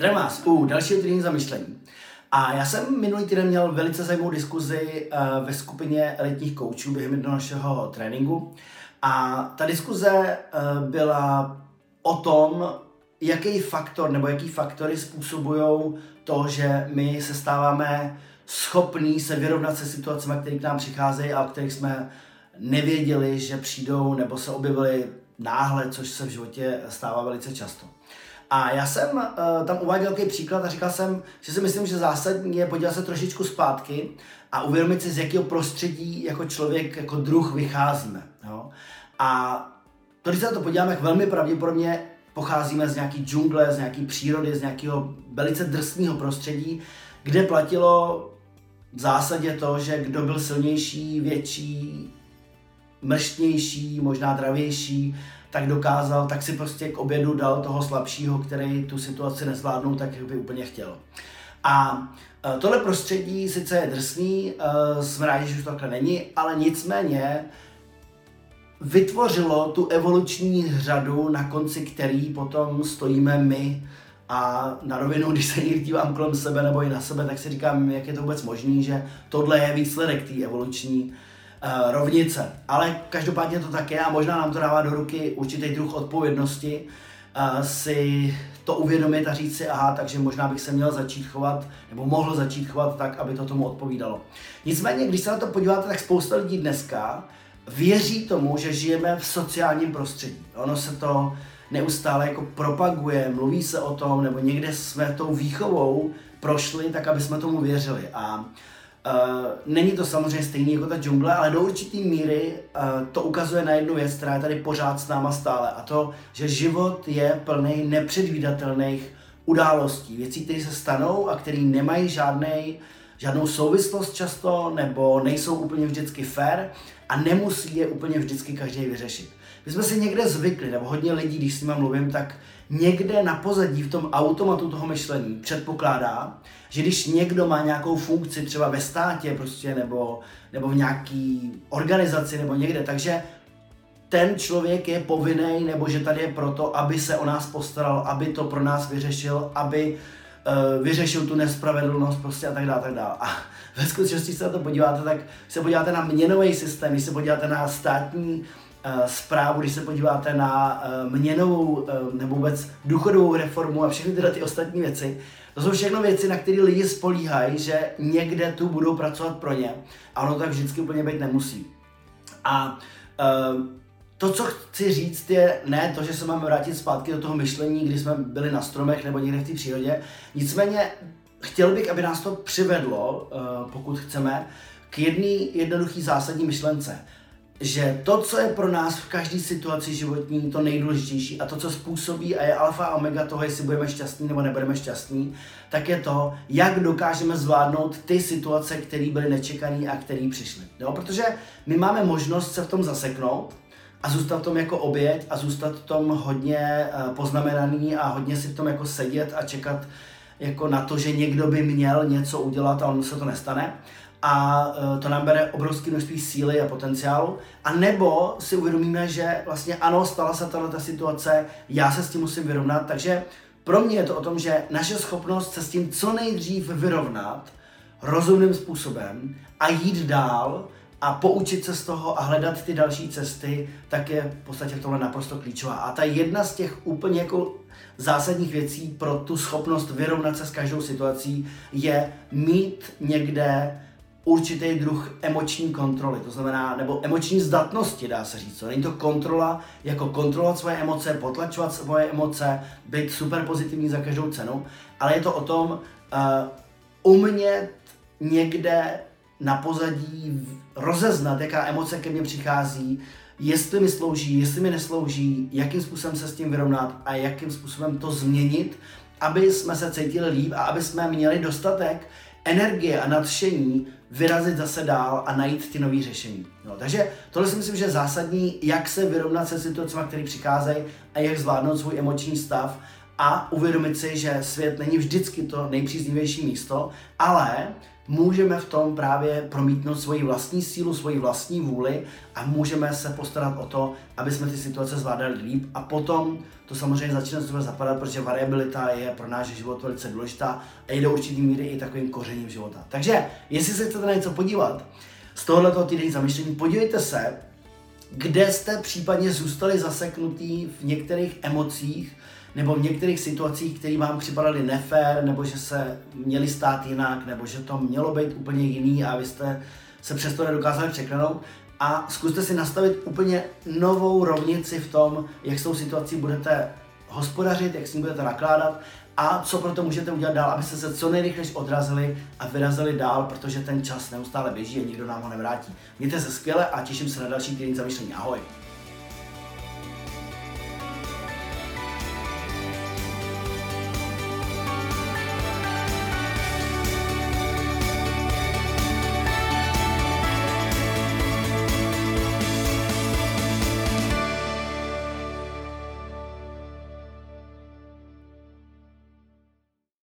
Zdravím vás u dalšího týdní zamyšlení. A já jsem minulý týden měl velice zajímavou diskuzi uh, ve skupině elitních koučů během jednoho našeho tréninku. A ta diskuze uh, byla o tom, jaký faktor nebo jaký faktory způsobují to, že my se stáváme schopní se vyrovnat se situacemi, které k nám přicházejí a o kterých jsme nevěděli, že přijdou nebo se objevily náhle, což se v životě stává velice často. A já jsem uh, tam uváděl takový příklad a říkal jsem, že si myslím, že zásadní je podívat se trošičku zpátky a uvědomit si, z jakého prostředí jako člověk, jako druh vycházíme. Jo? A to, když se na to podíváme, jak velmi pravděpodobně pocházíme z nějaký džungle, z nějaký přírody, z nějakého velice drsného prostředí, kde platilo v zásadě to, že kdo byl silnější, větší, mrštnější, možná dravější, tak dokázal, tak si prostě k obědu dal toho slabšího, který tu situaci nezvládnul tak, jak by úplně chtěl. A e, tohle prostředí sice je drsný, e, jsme rádi, že už to takhle není, ale nicméně vytvořilo tu evoluční řadu, na konci který potom stojíme my. A na rovinu, když se někdy dívám kolem sebe nebo i na sebe, tak si říkám, jak je to vůbec možné, že tohle je výsledek té evoluční uh, rovnice. Ale každopádně to tak je a možná nám to dává do ruky určitý druh odpovědnosti uh, si to uvědomit a říct si, aha, takže možná bych se měl začít chovat, nebo mohl začít chovat tak, aby to tomu odpovídalo. Nicméně, když se na to podíváte, tak spousta lidí dneska věří tomu, že žijeme v sociálním prostředí. Ono se to neustále jako propaguje, mluví se o tom, nebo někde jsme tou výchovou prošli, tak aby jsme tomu věřili. A není to samozřejmě stejný jako ta džungle, ale do určité míry uh, to ukazuje na jednu věc, která je tady pořád s náma stále. A to, že život je plný nepředvídatelných událostí, věcí, které se stanou a které nemají žádnej, žádnou souvislost často, nebo nejsou úplně vždycky fair a nemusí je úplně vždycky každý vyřešit. My jsme si někde zvykli, nebo hodně lidí, když s nimi mluvím, tak někde na pozadí v tom automatu toho myšlení předpokládá, že když někdo má nějakou funkci třeba ve státě prostě, nebo, nebo v nějaký organizaci nebo někde, takže ten člověk je povinný, nebo že tady je proto, aby se o nás postaral, aby to pro nás vyřešil, aby uh, vyřešil tu nespravedlnost prostě a tak dále, tak dále. A ve skutečnosti se na to podíváte, tak se podíváte na měnový systém, když se podíváte na státní zprávu, když se podíváte na uh, měnovou uh, nebo vůbec důchodovou reformu a všechny tyhle ty ostatní věci, to jsou všechno věci, na které lidi spolíhají, že někde tu budou pracovat pro ně a ono tak vždycky úplně být nemusí. A to, co chci říct, je ne to, že se máme vrátit zpátky do toho myšlení, kdy jsme byli na stromech nebo někde v té přírodě. Nicméně chtěl bych, aby nás to přivedlo, pokud chceme, k jedné jednoduché zásadní myšlence že to, co je pro nás v každé situaci životní to nejdůležitější a to, co způsobí a je alfa a omega toho, jestli budeme šťastní nebo nebudeme šťastní, tak je to, jak dokážeme zvládnout ty situace, které byly nečekané a které přišly. Jo? Protože my máme možnost se v tom zaseknout a zůstat v tom jako oběť a zůstat v tom hodně eh, poznamenaný a hodně si v tom jako sedět a čekat jako na to, že někdo by měl něco udělat a on se to nestane a e, to nám bere obrovské množství síly a potenciálu. A nebo si uvědomíme, že vlastně ano, stala se tato situace, já se s tím musím vyrovnat, takže pro mě je to o tom, že naše schopnost se s tím co nejdřív vyrovnat rozumným způsobem a jít dál a poučit se z toho a hledat ty další cesty, tak je v podstatě v tomhle naprosto klíčová. A ta jedna z těch úplně jako zásadních věcí pro tu schopnost vyrovnat se s každou situací je mít někde určitý druh emoční kontroly, to znamená, nebo emoční zdatnosti, dá se říct. Není to kontrola, jako kontrolovat svoje emoce, potlačovat svoje emoce, být super pozitivní za každou cenu, ale je to o tom uh, umět někde na pozadí rozeznat, jaká emoce ke mně přichází, jestli mi slouží, jestli mi neslouží, jakým způsobem se s tím vyrovnat a jakým způsobem to změnit, aby jsme se cítili líp a aby jsme měli dostatek energie a nadšení vyrazit zase dál a najít ty nové řešení. No, takže tohle si myslím, že je zásadní, jak se vyrovnat se situacemi, které přicházejí a jak zvládnout svůj emoční stav a uvědomit si, že svět není vždycky to nejpříznivější místo, ale můžeme v tom právě promítnout svoji vlastní sílu, svoji vlastní vůli a můžeme se postarat o to, aby jsme ty situace zvládali líp a potom to samozřejmě začne z zapadat, protože variabilita je pro náš život velice důležitá a je do určitý míry i takovým kořením života. Takže, jestli se chcete na něco podívat, z tohoto týdenní zamýšlení, podívejte se, kde jste případně zůstali zaseknutý v některých emocích, nebo v některých situacích, které vám připadaly nefér, nebo že se měli stát jinak, nebo že to mělo být úplně jiný a vy jste se přesto nedokázali překlenout. A zkuste si nastavit úplně novou rovnici v tom, jak s tou situací budete hospodařit, jak s ní budete nakládat a co pro to můžete udělat dál, abyste se co nejrychleji odrazili a vyrazili dál, protože ten čas neustále běží a nikdo nám ho nevrátí. Mějte se skvěle a těším se na další týden zamýšlení. Ahoj!